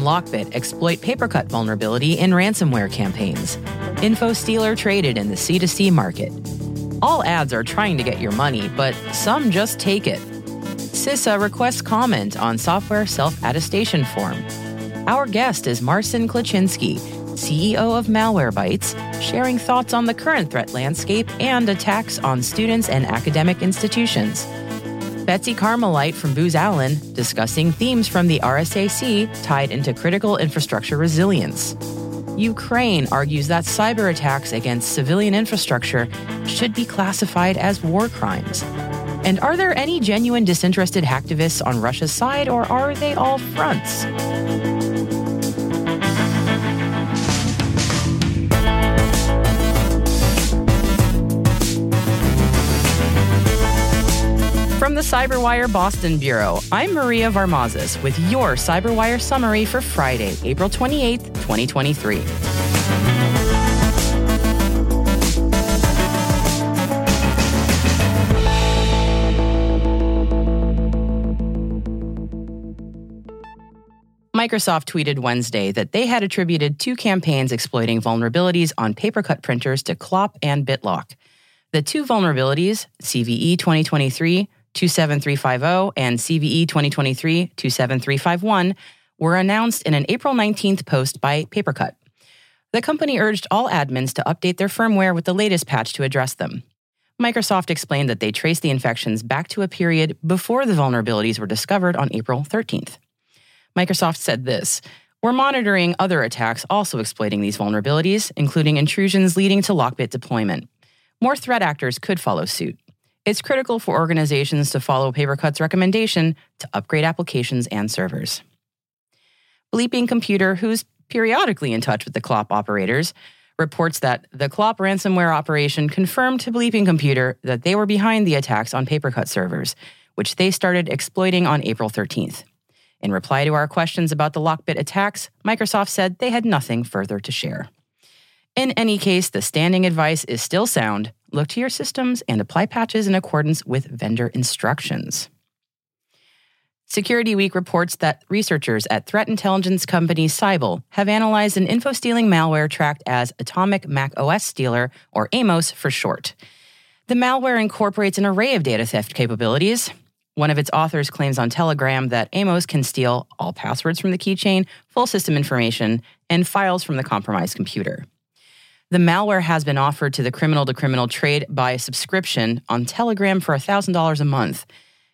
and Lockbit exploit papercut vulnerability in ransomware campaigns. InfoStealer traded in the C2C market. All ads are trying to get your money, but some just take it. CISA requests comment on software self attestation form. Our guest is Marcin Kleczynski, CEO of Malwarebytes, sharing thoughts on the current threat landscape and attacks on students and academic institutions. Betsy Carmelite from Booz Allen discussing themes from the RSAC tied into critical infrastructure resilience. Ukraine argues that cyber attacks against civilian infrastructure should be classified as war crimes. And are there any genuine disinterested hacktivists on Russia's side, or are they all fronts? Cyberwire Boston Bureau, I'm Maria Varmazes with your Cyberwire summary for Friday, April 28th, 2023. Microsoft tweeted Wednesday that they had attributed two campaigns exploiting vulnerabilities on papercut printers to Clop and BitLock. The two vulnerabilities, CVE 2023 27350 and CVE 2023 27351, were announced in an April 19th post by Papercut. The company urged all admins to update their firmware with the latest patch to address them. Microsoft explained that they traced the infections back to a period before the vulnerabilities were discovered on April 13th. Microsoft said this We're monitoring other attacks also exploiting these vulnerabilities, including intrusions leading to Lockbit deployment. More threat actors could follow suit. It's critical for organizations to follow Papercut's recommendation to upgrade applications and servers. Bleeping Computer, who's periodically in touch with the Clop operators, reports that the Clop ransomware operation confirmed to Bleeping Computer that they were behind the attacks on Papercut servers, which they started exploiting on April 13th. In reply to our questions about the Lockbit attacks, Microsoft said they had nothing further to share. In any case, the standing advice is still sound look to your systems and apply patches in accordance with vendor instructions. Security Week reports that researchers at threat intelligence company Cyble have analyzed an info stealing malware tracked as Atomic Mac OS Stealer, or AMOS for short. The malware incorporates an array of data theft capabilities. One of its authors claims on Telegram that AMOS can steal all passwords from the keychain, full system information, and files from the compromised computer. The malware has been offered to the criminal to criminal trade by subscription on Telegram for $1,000 a month.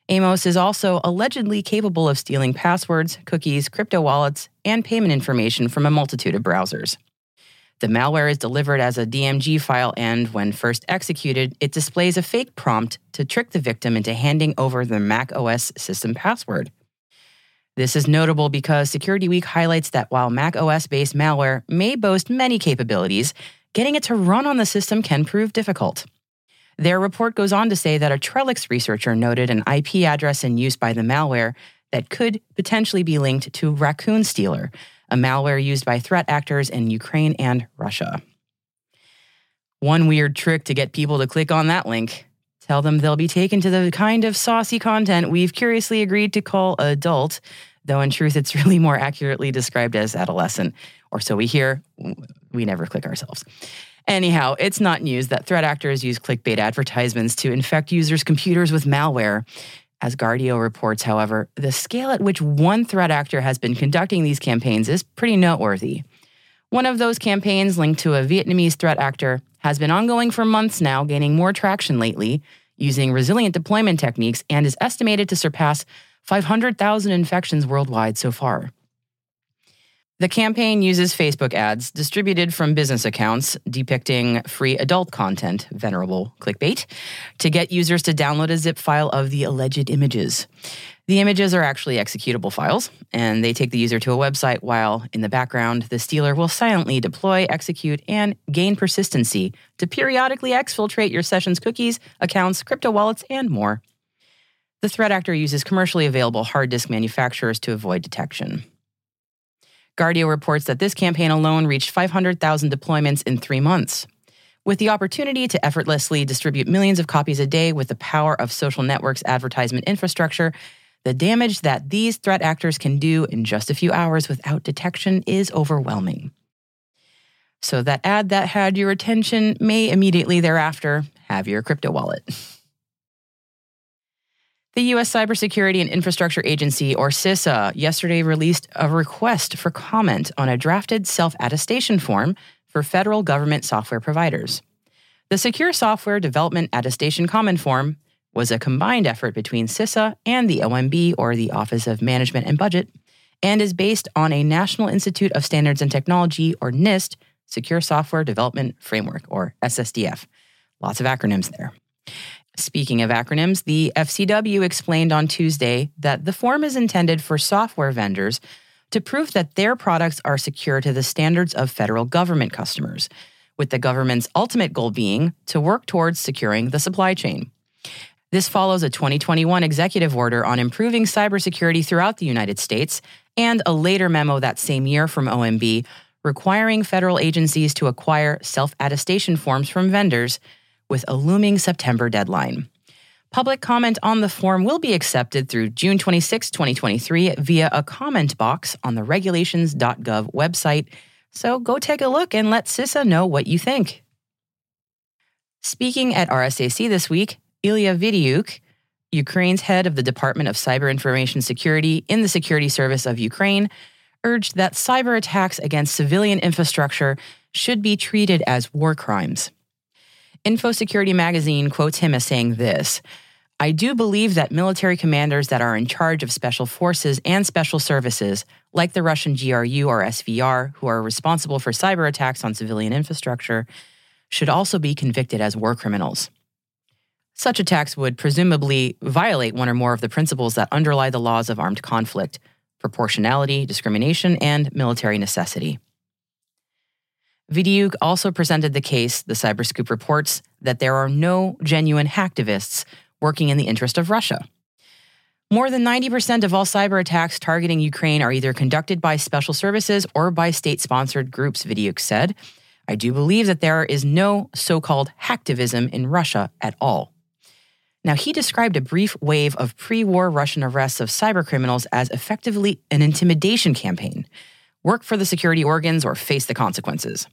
Amos is also allegedly capable of stealing passwords, cookies, crypto wallets, and payment information from a multitude of browsers. The malware is delivered as a DMG file, and when first executed, it displays a fake prompt to trick the victim into handing over their Mac OS system password. This is notable because Security Week highlights that while Mac OS based malware may boast many capabilities, getting it to run on the system can prove difficult. Their report goes on to say that a Trellix researcher noted an IP address in use by the malware that could potentially be linked to Raccoon Stealer, a malware used by threat actors in Ukraine and Russia. One weird trick to get people to click on that link tell them they'll be taken to the kind of saucy content we've curiously agreed to call adult, though in truth, it's really more accurately described as adolescent. Or so we hear. We never click ourselves. Anyhow, it's not news that threat actors use clickbait advertisements to infect users' computers with malware. As Guardio reports, however, the scale at which one threat actor has been conducting these campaigns is pretty noteworthy. One of those campaigns, linked to a Vietnamese threat actor, has been ongoing for months now, gaining more traction lately, using resilient deployment techniques, and is estimated to surpass 500,000 infections worldwide so far. The campaign uses Facebook ads distributed from business accounts depicting free adult content, venerable clickbait, to get users to download a zip file of the alleged images. The images are actually executable files, and they take the user to a website while, in the background, the stealer will silently deploy, execute, and gain persistency to periodically exfiltrate your session's cookies, accounts, crypto wallets, and more. The threat actor uses commercially available hard disk manufacturers to avoid detection. Guardio reports that this campaign alone reached 500,000 deployments in three months. With the opportunity to effortlessly distribute millions of copies a day with the power of social networks' advertisement infrastructure, the damage that these threat actors can do in just a few hours without detection is overwhelming. So, that ad that had your attention may immediately thereafter have your crypto wallet. The U.S. Cybersecurity and Infrastructure Agency, or CISA, yesterday released a request for comment on a drafted self attestation form for federal government software providers. The Secure Software Development Attestation Common Form was a combined effort between CISA and the OMB, or the Office of Management and Budget, and is based on a National Institute of Standards and Technology, or NIST, Secure Software Development Framework, or SSDF. Lots of acronyms there. Speaking of acronyms, the FCW explained on Tuesday that the form is intended for software vendors to prove that their products are secure to the standards of federal government customers, with the government's ultimate goal being to work towards securing the supply chain. This follows a 2021 executive order on improving cybersecurity throughout the United States and a later memo that same year from OMB requiring federal agencies to acquire self attestation forms from vendors with a looming September deadline. Public comment on the form will be accepted through June 26, 2023, via a comment box on the regulations.gov website. So go take a look and let CISA know what you think. Speaking at RSAC this week, Ilya Vidyuk, Ukraine's head of the Department of Cyber Information Security in the Security Service of Ukraine, urged that cyber attacks against civilian infrastructure should be treated as war crimes. InfoSecurity magazine quotes him as saying this I do believe that military commanders that are in charge of special forces and special services, like the Russian GRU or SVR, who are responsible for cyber attacks on civilian infrastructure, should also be convicted as war criminals. Such attacks would presumably violate one or more of the principles that underlie the laws of armed conflict proportionality, discrimination, and military necessity. Vidyuk also presented the case, the Cyberscoop reports, that there are no genuine hacktivists working in the interest of Russia. More than 90% of all cyber attacks targeting Ukraine are either conducted by special services or by state sponsored groups, Vidyuk said. I do believe that there is no so called hacktivism in Russia at all. Now, he described a brief wave of pre war Russian arrests of cybercriminals as effectively an intimidation campaign work for the security organs or face the consequences.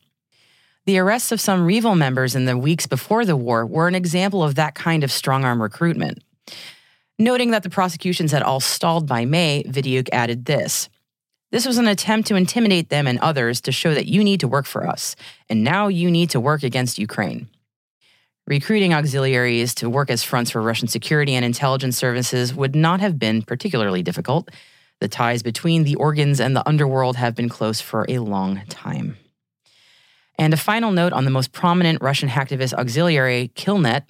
The arrests of some Revil members in the weeks before the war were an example of that kind of strong arm recruitment. Noting that the prosecutions had all stalled by May, Vidyuk added this. This was an attempt to intimidate them and others to show that you need to work for us, and now you need to work against Ukraine. Recruiting auxiliaries to work as fronts for Russian security and intelligence services would not have been particularly difficult. The ties between the organs and the underworld have been close for a long time. And a final note on the most prominent Russian hacktivist auxiliary, Killnet.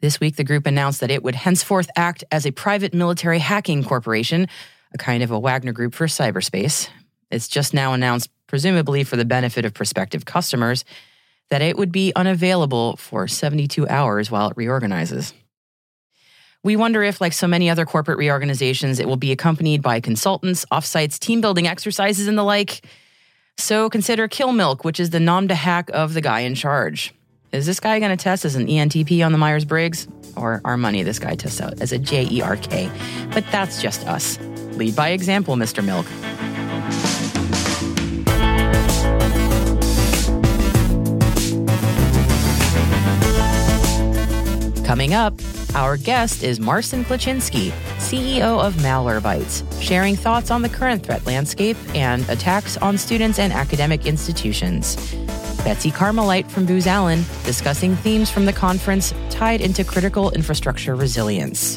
This week, the group announced that it would henceforth act as a private military hacking corporation, a kind of a Wagner group for cyberspace. It's just now announced, presumably for the benefit of prospective customers, that it would be unavailable for 72 hours while it reorganizes. We wonder if, like so many other corporate reorganizations, it will be accompanied by consultants, offsites, team building exercises, and the like. So consider Kill Milk, which is the nom de hack of the guy in charge. Is this guy going to test as an ENTP on the Myers Briggs? Or our money this guy tests out as a JERK? But that's just us. Lead by example, Mr. Milk. Coming up, our guest is Marcin Kleczynski, CEO of Malwarebytes, sharing thoughts on the current threat landscape and attacks on students and academic institutions. Betsy Carmelite from Booz Allen discussing themes from the conference tied into critical infrastructure resilience.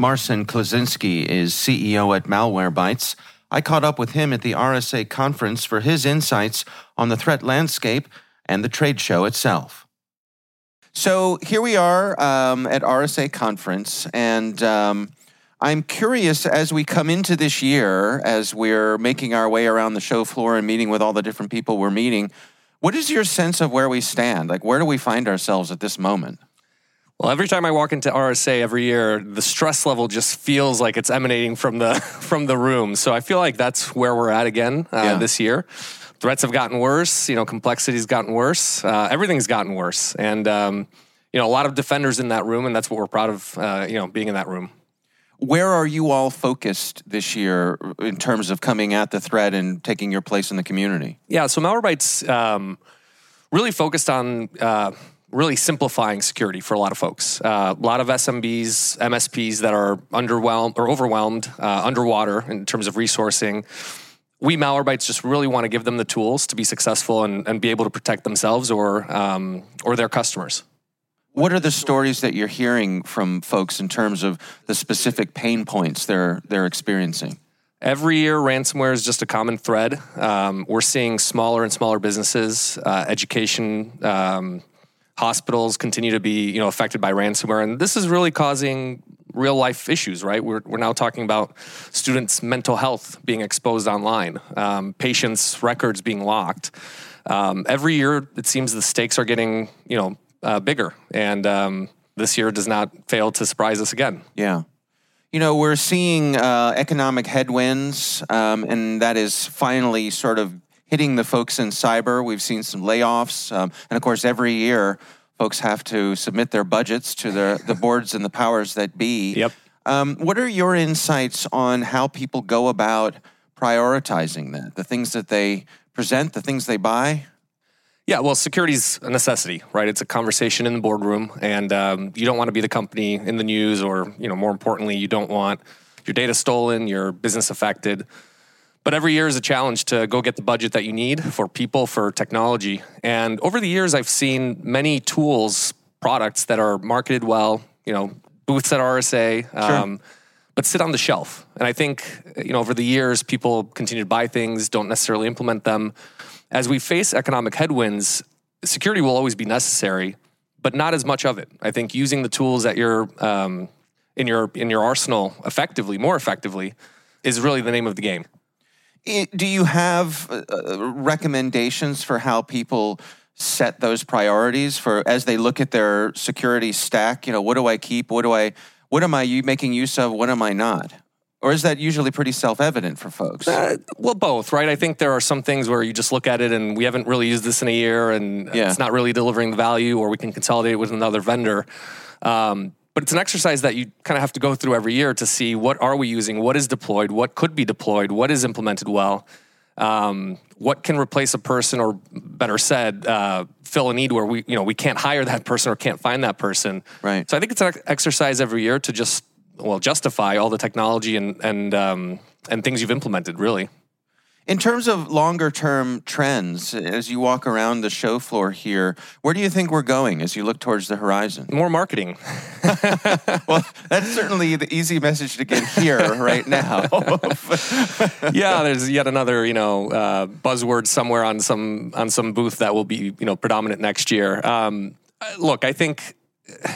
Marcin Kleczynski is CEO at Malwarebytes. I caught up with him at the RSA conference for his insights on the threat landscape and the trade show itself. So here we are um, at RSA conference, and um, I'm curious as we come into this year, as we're making our way around the show floor and meeting with all the different people we're meeting. What is your sense of where we stand? Like, where do we find ourselves at this moment? Well, every time I walk into RSA every year, the stress level just feels like it's emanating from the from the room. So I feel like that's where we're at again uh, yeah. this year. Threats have gotten worse. You know, complexity's gotten worse. Uh, everything's gotten worse, and um, you know, a lot of defenders in that room, and that's what we're proud of. Uh, you know, being in that room. Where are you all focused this year in terms of coming at the threat and taking your place in the community? Yeah, so Malwarebytes um, really focused on uh, really simplifying security for a lot of folks. Uh, a lot of SMBs, MSPs that are underwhelmed or overwhelmed, uh, underwater in terms of resourcing. We Malwarebytes just really want to give them the tools to be successful and, and be able to protect themselves or um, or their customers. What are the stories that you're hearing from folks in terms of the specific pain points they're they're experiencing? Every year, ransomware is just a common thread. Um, we're seeing smaller and smaller businesses, uh, education, um, hospitals continue to be you know affected by ransomware, and this is really causing real life issues. Right, we're we're now talking about students' mental health being exposed online, um, patients' records being locked. Um, every year, it seems the stakes are getting you know uh, bigger, and um, this year does not fail to surprise us again. Yeah. You know, we're seeing uh, economic headwinds, um, and that is finally sort of hitting the folks in cyber. We've seen some layoffs. Um, and of course, every year, folks have to submit their budgets to the, the boards and the powers that be. Yep. Um, what are your insights on how people go about prioritizing that? The things that they present, the things they buy? Yeah, well, security's a necessity, right? It's a conversation in the boardroom, and um, you don't want to be the company in the news, or you know, more importantly, you don't want your data stolen, your business affected. But every year is a challenge to go get the budget that you need for people, for technology. And over the years, I've seen many tools, products that are marketed well, you know, booths at RSA, um, but sit on the shelf. And I think, you know, over the years, people continue to buy things, don't necessarily implement them as we face economic headwinds, security will always be necessary, but not as much of it. I think using the tools that you're um, in your in your arsenal effectively, more effectively, is really the name of the game. Do you have uh, recommendations for how people set those priorities for as they look at their security stack? You know, what do I keep? What do I? What am I making use of? What am I not? Or is that usually pretty self evident for folks? Uh, well, both, right? I think there are some things where you just look at it and we haven't really used this in a year and yeah. it's not really delivering the value, or we can consolidate it with another vendor. Um, but it's an exercise that you kind of have to go through every year to see what are we using, what is deployed, what could be deployed, what is implemented well, um, what can replace a person, or better said, uh, fill a need where we you know we can't hire that person or can't find that person. Right. So I think it's an exercise every year to just well justify all the technology and and um, and things you've implemented really in terms of longer term trends, as you walk around the show floor here, where do you think we're going as you look towards the horizon? More marketing. well, that's certainly the easy message to get here right now. yeah, there's yet another you know uh, buzzword somewhere on some on some booth that will be you know predominant next year. Um, look, I think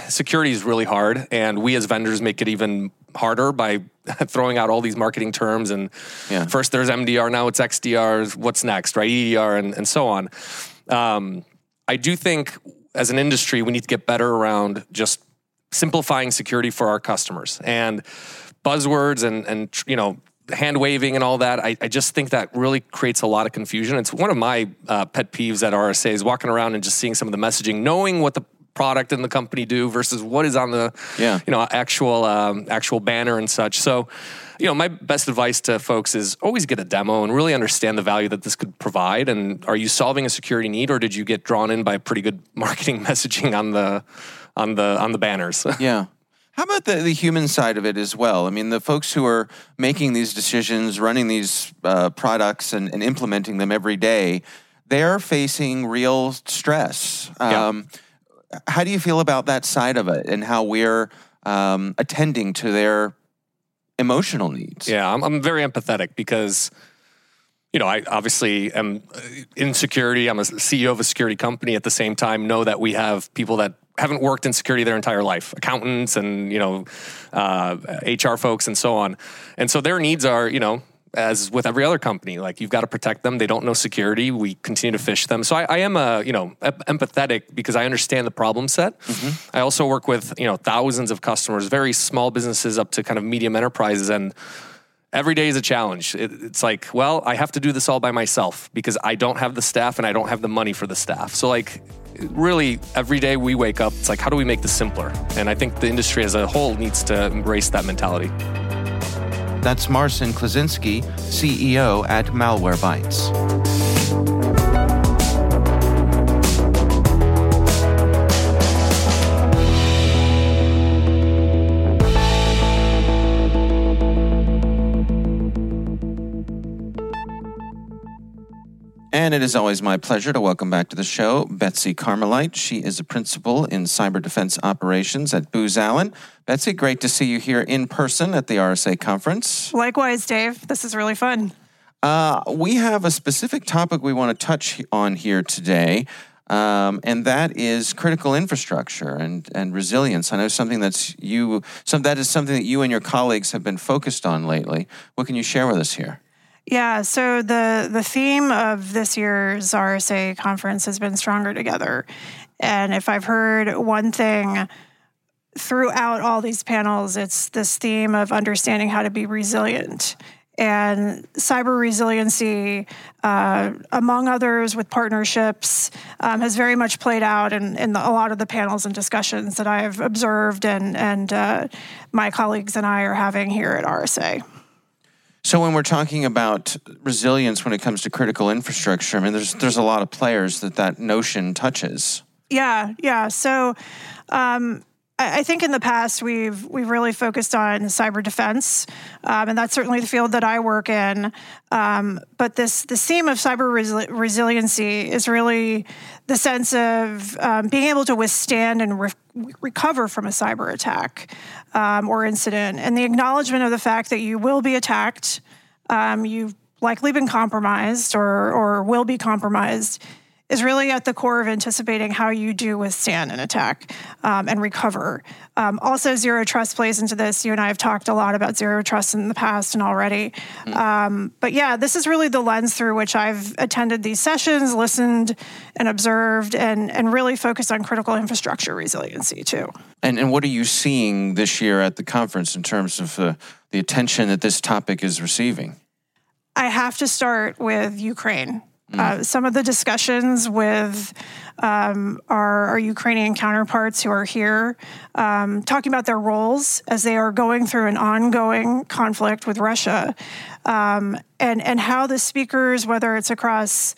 security is really hard, and we as vendors make it even harder by throwing out all these marketing terms. And yeah. first there's MDR, now it's XDR. What's next, right? EDR, and, and so on. Um, I do think as an industry, we need to get better around just simplifying security for our customers and buzzwords and and you know hand waving and all that. I, I, just think that really creates a lot of confusion. It's one of my uh, pet peeves at RSA is walking around and just seeing some of the messaging, knowing what the product and the company do versus what is on the yeah. you know actual um, actual banner and such. So, you know, my best advice to folks is always get a demo and really understand the value that this could provide. And are you solving a security need, or did you get drawn in by pretty good marketing messaging on the on the on the banners? yeah. How about the, the human side of it as well? I mean, the folks who are making these decisions, running these uh, products, and, and, implementing them every day, they're facing real stress. Um, yeah how do you feel about that side of it and how we're um, attending to their emotional needs? Yeah, I'm, I'm very empathetic because you know, I obviously am in security. I'm a CEO of a security company. At the same time, know that we have people that haven't worked in security their entire life, accountants and you know, uh, HR folks and so on. And so their needs are, you know, as with every other company. Like you've got to protect them. They don't know security. We continue to phish them. So I, I am a you know empathetic because I understand the problem set. Mm-hmm. I also work with you know thousands of customers, very small businesses up to kind of medium enterprises, and every day is a challenge. It, it's like, well, I have to do this all by myself because I don't have the staff and I don't have the money for the staff. So like really every day we wake up it's like how do we make this simpler and i think the industry as a whole needs to embrace that mentality that's Marcin Kleczynski, CEO at Malwarebytes. And it is always my pleasure to welcome back to the show Betsy Carmelite. She is a principal in cyber defense operations at Booz Allen. Betsy, great to see you here in person at the RSA conference. Likewise, Dave. This is really fun. Uh, we have a specific topic we want to touch on here today. Um, and that is critical infrastructure and, and resilience. I know something that's you, some that is something that you and your colleagues have been focused on lately. What can you share with us here? Yeah, so the the theme of this year's RSA conference has been stronger together. And if I've heard one thing throughout all these panels, it's this theme of understanding how to be resilient. And cyber resiliency, uh, among others, with partnerships, um, has very much played out in, in the, a lot of the panels and discussions that I've observed and, and uh, my colleagues and I are having here at RSA. So when we're talking about resilience when it comes to critical infrastructure, I mean, there's there's a lot of players that that notion touches. Yeah, yeah. So um, I, think in the past we've we've really focused on cyber defense, um, and that's certainly the field that I work in. Um, but this the theme of cyber resi- resiliency is really the sense of um, being able to withstand and re- recover from a cyber attack um, or incident, and the acknowledgement of the fact that you will be attacked, um, you've likely been compromised or or will be compromised is really at the core of anticipating how you do withstand an attack um, and recover. Um, also, zero trust plays into this. You and I have talked a lot about zero trust in the past and already. Mm. Um, but yeah, this is really the lens through which I've attended these sessions, listened and observed, and, and really focused on critical infrastructure resiliency too. And, and what are you seeing this year at the conference in terms of uh, the attention that this topic is receiving? I have to start with Ukraine. Mm. Uh, some of the discussions with um, our, our, Ukrainian counterparts who are here, um, talking about their roles as they are going through an ongoing conflict with Russia, um, and and how the speakers, whether it's across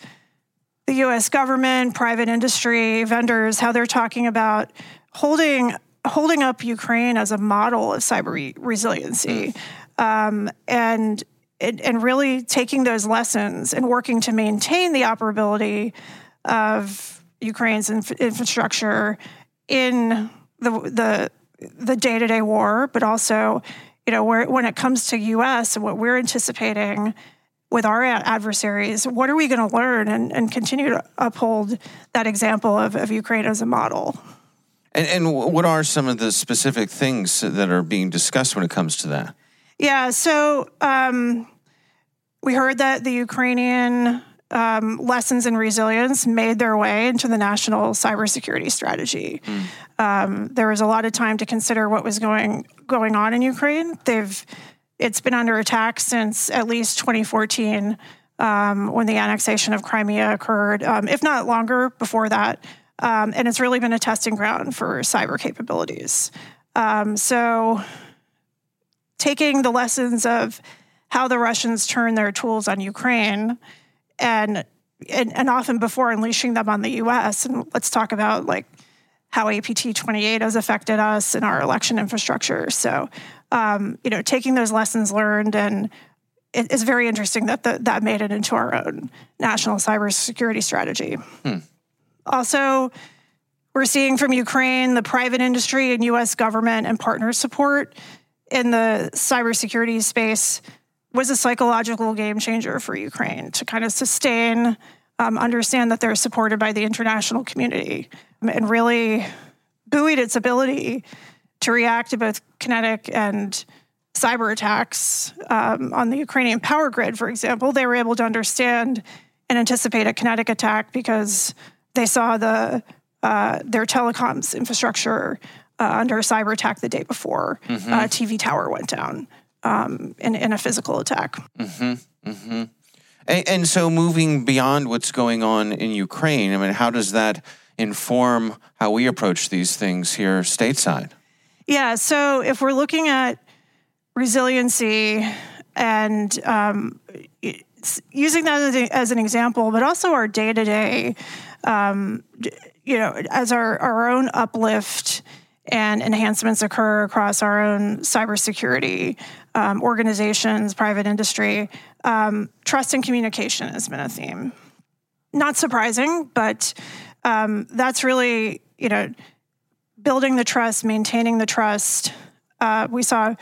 the U.S. government, private industry, vendors, how they're talking about holding holding up Ukraine as a model of cyber re- resiliency, mm. um, and and, and really taking those lessons and working to maintain the operability of Ukraine's inf- infrastructure in the the the day to day war, but also, you know, where, when it comes to U.S. and what we're anticipating with our adversaries, what are we going to learn and, and continue to uphold that example of, of Ukraine as a model? And, and what are some of the specific things that are being discussed when it comes to that? Yeah, so um, we heard that the Ukrainian um, lessons in resilience made their way into the national cybersecurity strategy. Mm. Um, there was a lot of time to consider what was going going on in Ukraine. They've it's been under attack since at least 2014, um, when the annexation of Crimea occurred, um, if not longer before that. Um, and it's really been a testing ground for cyber capabilities. Um, so taking the lessons of how the Russians turn their tools on Ukraine and and, and often before unleashing them on the US. And let's talk about like how APT 28 has affected us in our election infrastructure. So, um, you know, taking those lessons learned and it, it's very interesting that the, that made it into our own national cybersecurity strategy. Hmm. Also, we're seeing from Ukraine the private industry and U.S. government and partner support in the cybersecurity space was a psychological game changer for Ukraine to kind of sustain, um, understand that they're supported by the international community, and really buoyed its ability to react to both kinetic and cyber attacks um, on the Ukrainian power grid, for example. They were able to understand and anticipate a kinetic attack because they saw the uh, their telecoms infrastructure uh, under a cyber attack the day before mm-hmm. uh, TV tower went down um, in, in a physical attack. Mm-hmm, mm-hmm. And, and so, moving beyond what's going on in Ukraine, I mean, how does that inform how we approach these things here stateside? Yeah, so if we're looking at resiliency and um, using that as, a, as, an example, but also our day to day, you know, as our, our own uplift and enhancements occur across our own cybersecurity um, organizations, private industry. Um, trust and communication has been a theme. Not surprising, but um, that's really, you know, building the trust, maintaining the trust. Uh, we saw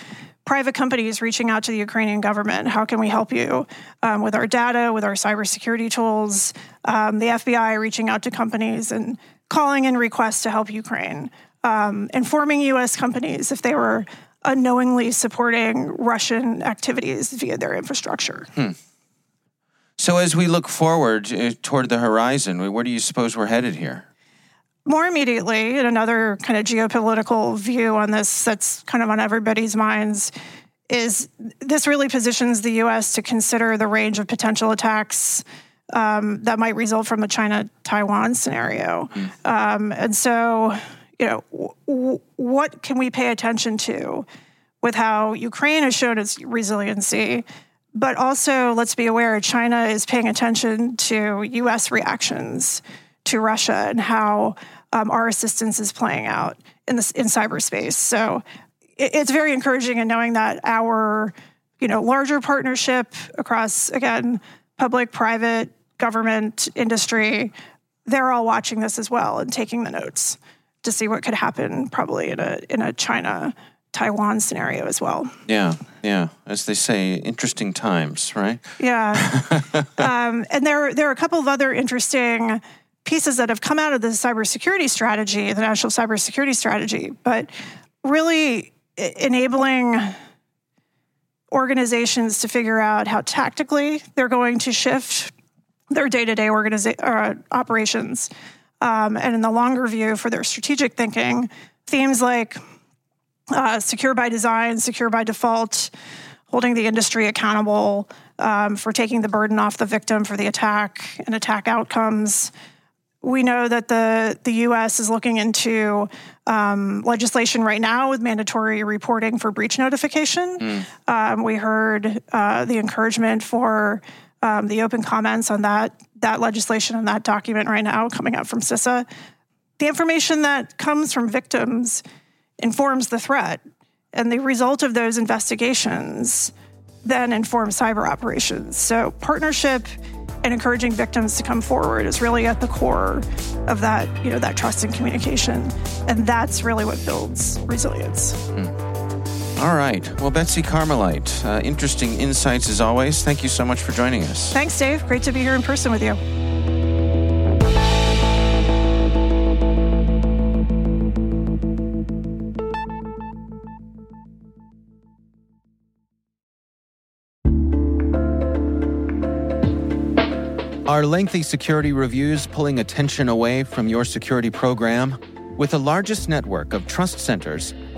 private companies reaching out to the Ukrainian government. How can we help you um, with our data, with our cybersecurity tools? Um, the FBI reaching out to companies and calling in requests to help Ukraine um, informing U.S. companies if they were unknowingly supporting Russian activities via their infrastructure. Hmm. So, as we look forward uh, toward the horizon, where do you suppose we're headed here? More immediately, and another kind of geopolitical view on this that's kind of on everybody's minds is this really positions the U.S. to consider the range of potential attacks um, that might result from the China Taiwan scenario. Mm. Um, and so, you know, w- what can we pay attention to with how Ukraine has shown its resiliency, But also, let's be aware China is paying attention to US reactions to Russia and how um, our assistance is playing out in, this, in cyberspace. So it, it's very encouraging in knowing that our you know, larger partnership across, again, public, private, government, industry, they're all watching this as well and taking the notes to see what could happen probably in a in a China Taiwan scenario as well. Yeah, yeah. As they say, interesting times, right? Yeah. um, and there there are a couple of other interesting pieces that have come out of the cybersecurity strategy, the national cybersecurity strategy, but really enabling organizations to figure out how tactically they're going to shift their day-to-day organiza- uh, operations um, and in the longer view for their strategic thinking themes like uh, secure by design secure by default holding the industry accountable um, for taking the burden off the victim for the attack and attack outcomes we know that the, the US is looking into um, legislation right now with mandatory reporting for breach notification. Mm. Um, we heard uh, the encouragement for um, the open comments on that that legislation and that document right now coming out from CISA. The information that comes from victims informs the threat, and the result of those investigations then informs cyber operations. So partnership and encouraging victims to come forward is really at the core of that, you know, that trust and communication. And that's really what builds resilience. Mm. All right. Well, Betsy Carmelite, uh, interesting insights as always. Thank you so much for joining us. Thanks, Dave. Great to be here in person with you. Are lengthy security reviews pulling attention away from your security program? With the largest network of trust centers,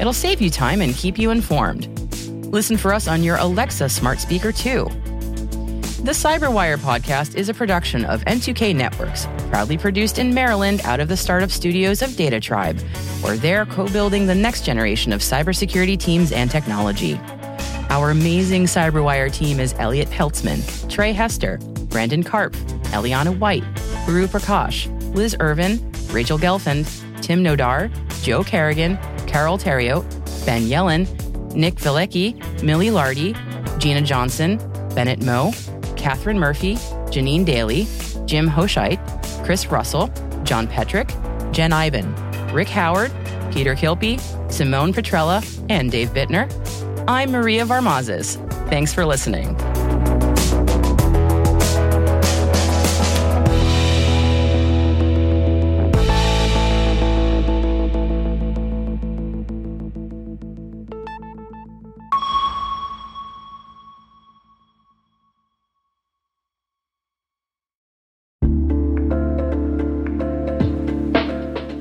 It'll save you time and keep you informed. Listen for us on your Alexa smart speaker too. The Cyberwire podcast is a production of N2K Networks, proudly produced in Maryland out of the startup studios of Data Tribe, where they're co building the next generation of cybersecurity teams and technology. Our amazing Cyberwire team is Elliot Peltzman, Trey Hester, Brandon Karp, Eliana White, Guru Prakash, Liz Irvin, Rachel Gelfand, Tim Nodar, Joe Carrigan, Carol Theriault, Ben Yellen, Nick Veliky, Millie Lardy, Gina Johnson, Bennett Moe, Catherine Murphy, Janine Daly, Jim Hoscheit, Chris Russell, John Petrick, Jen Eiben, Rick Howard, Peter Kilpe, Simone Petrella, and Dave Bittner. I'm Maria Varmazes. Thanks for listening.